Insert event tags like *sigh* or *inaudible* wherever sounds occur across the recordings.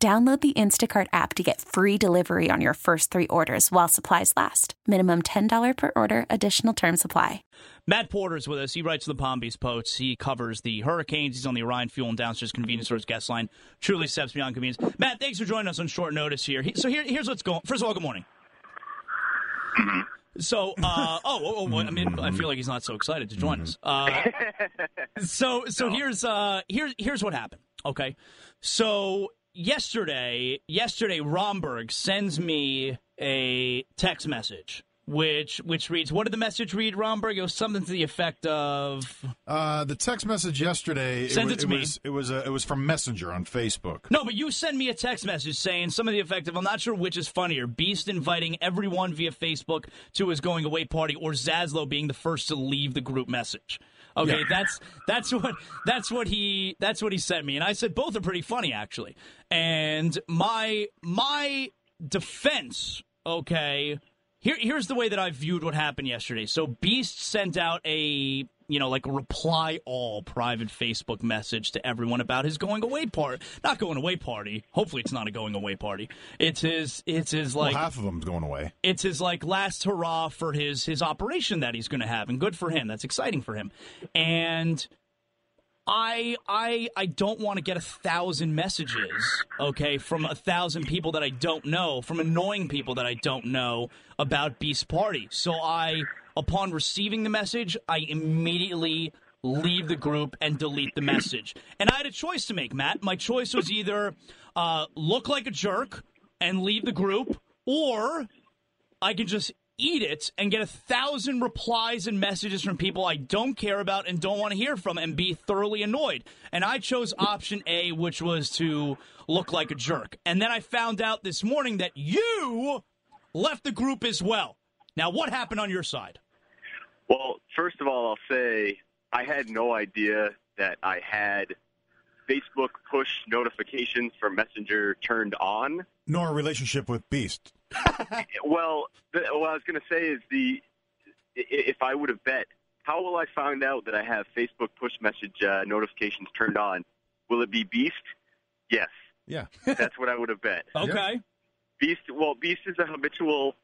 Download the Instacart app to get free delivery on your first three orders while supplies last. Minimum $10 per order, additional term supply. Matt Porter's with us. He writes the Palm Beach Post. He covers the Hurricanes. He's on the Orion Fuel and Downstairs Convenience Stores guest line. Truly steps beyond convenience. Matt, thanks for joining us on short notice here. So here, here's what's going First of all, good morning. *clears throat* So, uh, oh, oh, oh, I mean, I feel like he's not so excited to join us. Uh, *laughs* so, so here's uh, here's here's what happened. Okay, so yesterday, yesterday, Romberg sends me a text message. Which which reads what did the message read, Romberg? It was something to the effect of Uh, the text message yesterday. It, it was, to me. was it was uh, it was from Messenger on Facebook. No, but you send me a text message saying some of the effect of I'm not sure which is funnier: Beast inviting everyone via Facebook to his going away party, or Zaslow being the first to leave the group message. Okay, Yeah. that's that's what that's what he that's what he sent me, and I said both are pretty funny actually. And my my defense, okay, here here's the way that I viewed what happened yesterday. So Beast sent out a you know like reply all private Facebook message to everyone about his going away party. Not going away party. Hopefully it's not a going away party. It's his it's his like well, half of them's going away. it's his like last hurrah for his his operation that he's going to have and good for him that's exciting for him and i i i don't want to get a thousand messages okay from a thousand people that i don't know from annoying people that i don't know about beast party so i upon receiving the message i immediately leave the group and delete the message and i had a choice to make matt my choice was either uh, look like a jerk and leave the group or I can just eat it and get a thousand replies and messages from people I don't care about and don't want to hear from and be thoroughly annoyed. And I chose option A, which was to look like a jerk. And then I found out this morning that you left the group as well. Now, what happened on your side? Well, first of all, I'll say I had no idea that I had Facebook push notifications for Messenger turned on. Nor a relationship with Beast. *laughs* Well, the, what I was going to say is the if I would have bet, how will I find out that I have Facebook push message uh, notifications turned on? Will it be Beast? Yes, Yeah. that's what I would have bet. *laughs* Okay. Beast. Well, Beast is a habitual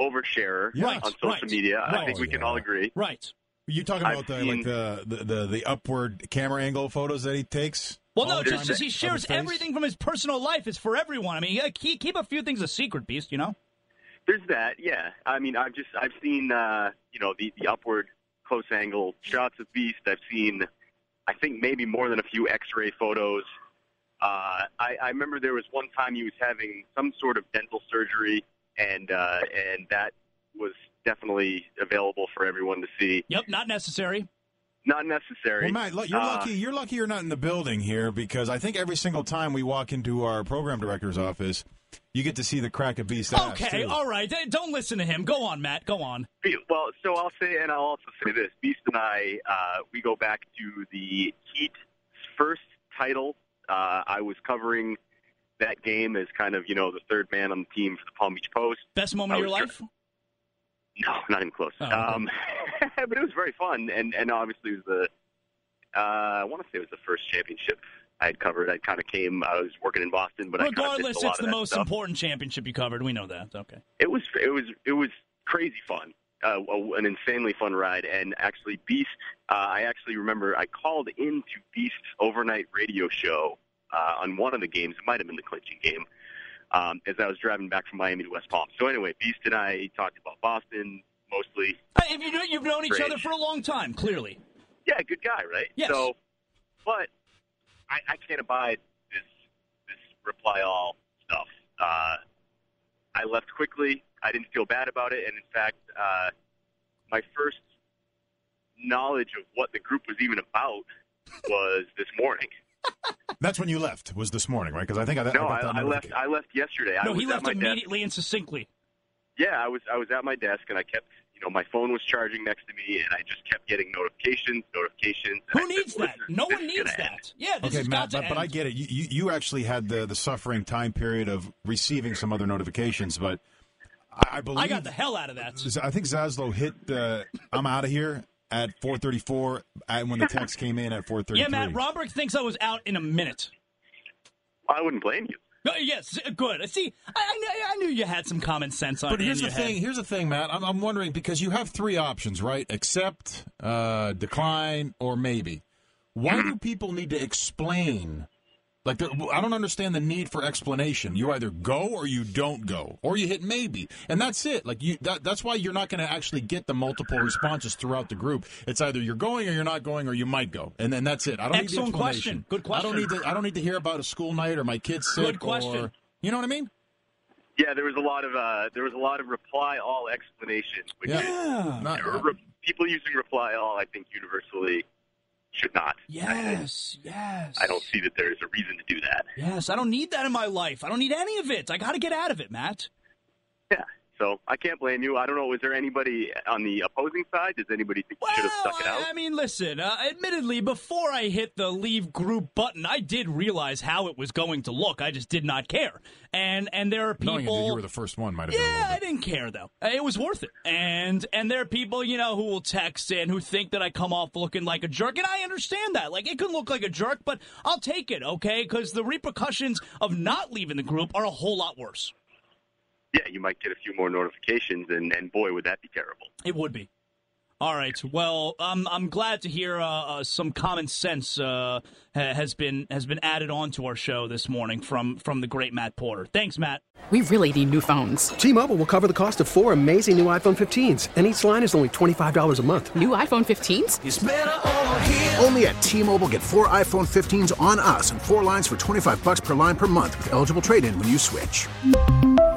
oversharer Right, on social right, media. I think we can Yeah. all agree. Right. You talking I've about the seen- like the, the the the upward camera angle photos that he takes? Well, no, just as he shares everything from his personal life is for everyone. I mean, yeah, keep, keep a few things a secret, Beast, you know? There's that, yeah. I mean, I've just I've seen uh, you know the the upward close angle shots of Beast. I've seen, I think maybe more than a few X-ray photos. Uh, I, I remember there was one time he was having some sort of dental surgery, and uh, and that was definitely available for everyone to see. Yep, not necessary. Not necessary. Well, Matt, you're Uh, lucky. You're lucky you're not in the building here because I think every single time we walk into our program director's office, you get to see the crack of Beast. Okay, too. all right. Don't listen to him. Go on, Matt. Go on. Well, so I'll say, and I'll also say this: Beast and I, uh, we go back to the Heat first title. Uh, I was covering that game as kind of, you know, the third man on the team for the Palm Beach Post. Best moment of your life? No, not even close. Oh, okay. um, *laughs* but it was very fun, and and obviously it was the, uh, I want to say it was the first championship I had covered. I kind of came. I was working in Boston, but I kind of Regardless, missed a lot it's the most stuff. important championship you covered. We know that. Okay. It was it was it was crazy fun. Uh, an insanely fun ride, and actually, Beast. Uh, I actually remember I called into Beast's overnight radio show uh, on one of the games. It might have been the clinching game. Um, as I was driving back from Miami to West Palm. So anyway, Beast and I talked about Boston mostly. Uh, If you know, you've known each other for a long time, clearly. Yeah, good guy, right? Yes. So, but I, I can't abide this this reply all stuff. Uh, I left quickly. I didn't feel bad about it, and in fact, uh, my first knowledge of what the group was even about *laughs* was this morning. That's when you left. Was this morning, right? Because I think I, no, I, got I, that I left. I left yesterday. No, was he left my desk. immediately and succinctly. Yeah, I was. I was at my desk and I kept. You know, my phone was charging next to me, and I just kept getting notifications, notifications. and I Who said, needs that? No one needs gonna end." that. Yeah, this Okay, has Matt, got to but, but I get it. You, you you actually had the the suffering time period of receiving some other notifications, but I, I believe I got the hell out of that. I think Zaslow hit the "I'm out of here" at 4:34 and when the text came in at 4:33. Yeah, Matt, Robert thinks I was out in a minute. I wouldn't blame you. No, yes, good. See, I, I, I knew you had some common sense on But in here's the your thing. head. Here's the thing, Matt. I'm, I'm wondering because you have three options, right? Accept, uh, decline, or maybe. Why do people need to explain? Like, the, I don't understand the need for explanation. You either go or you don't go, or you hit maybe, and that's it. Like you, that, that's why you're not going to actually get the multiple responses throughout the group. It's either you're going or you're not going, or you might go, and then that's it. I don't Excellent need the explanation. question. Good I don't need to. I don't need to hear about a school night or my kids sick. Good question. Or, you know what I mean? Yeah, there was a lot of uh, there was a lot of reply all explanation, which Yeah. is, Not- re- people using reply all. I think universally should not. Yes, yes. I don't see that there's a reason to do that. Yes, I don't need that in my life. I don't need any of it. I got to get out of it, Matt. Yeah. So I can't blame you. I don't know. Was there anybody on the opposing side? Does anybody think you Well, should have stuck it out? I, I mean, listen. Uh, admittedly, before I hit the leave group button, I did realize how it was going to look. I just did not care. And and there are Knowing people. that you were the first one might have been Yeah, I didn't care though. Uh, It was worth it. And and there are people, you know, who will text in who think that I come off looking like a jerk, and I understand that. Like it can look like a jerk, but I'll take it, okay? Because the repercussions of not leaving the group are a whole lot worse. Yeah, you might get a few more notifications, and, and boy, would that be terrible. It would be. All right. Well, um, I'm glad to hear uh, uh, some common sense uh, ha- has been has been added on to our show this morning from from the great Matt Porter. Thanks, Matt. We really need new phones. T-Mobile will cover the cost of four amazing new iPhone 15s, and each line is only $25 a month. New iPhone 15s? Only at T-Mobile get four iPhone 15s on us and four lines for 25 bucks per line per month with eligible trade-in when you switch.